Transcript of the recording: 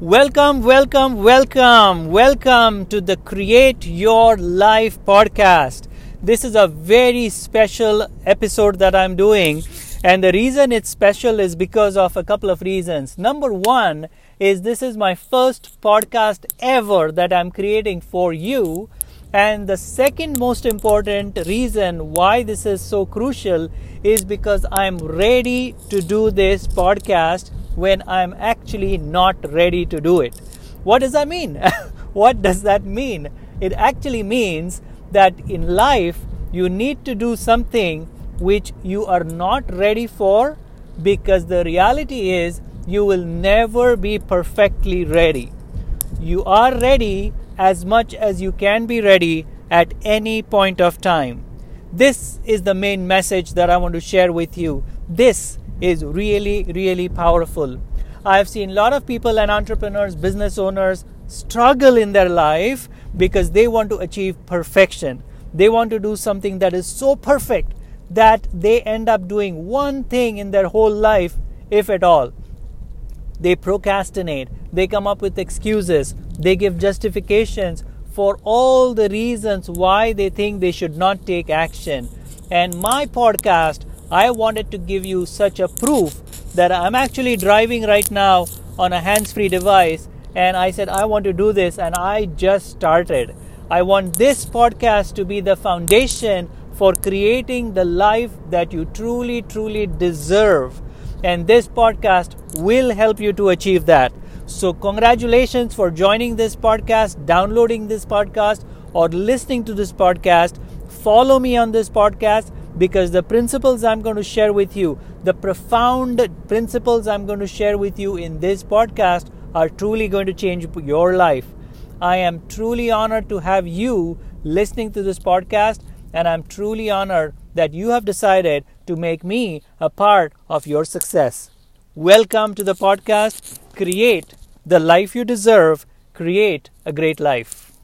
Welcome, welcome, welcome, welcome to the Create Your Life podcast. This is a very special episode that I'm doing, and the reason it's special is because of a couple of reasons. Number one is this is my first podcast ever that I'm creating for you. And the second most important reason why this is so crucial is because I'm ready to do this podcast when I'm actually not ready to do it. What does that mean? what does that mean? It actually means that in life you need to do something which you are not ready for because the reality is you will never be perfectly ready. You are ready as much as you can be ready at any point of time. This is the main message that I want to share with you. This is really, really powerful. I've seen a lot of people and entrepreneurs, business owners struggle in their life because they want to achieve perfection. They want to do something that is so perfect that they end up doing one thing in their whole life, if at all. They procrastinate, they come up with excuses, they give justifications for all the reasons why they think they should not take action. And my podcast I wanted to give you such a proof that I'm actually driving right now on a hands free device. And I said, I want to do this, and I just started. I want this podcast to be the foundation for creating the life that you truly, truly deserve. And this podcast will help you to achieve that. So, congratulations for joining this podcast, downloading this podcast, or listening to this podcast. Follow me on this podcast because the principles I'm going to share with you, the profound principles I'm going to share with you in this podcast, are truly going to change your life. I am truly honored to have you listening to this podcast, and I'm truly honored that you have decided to make me a part of your success. Welcome to the podcast. Create the life you deserve, create a great life.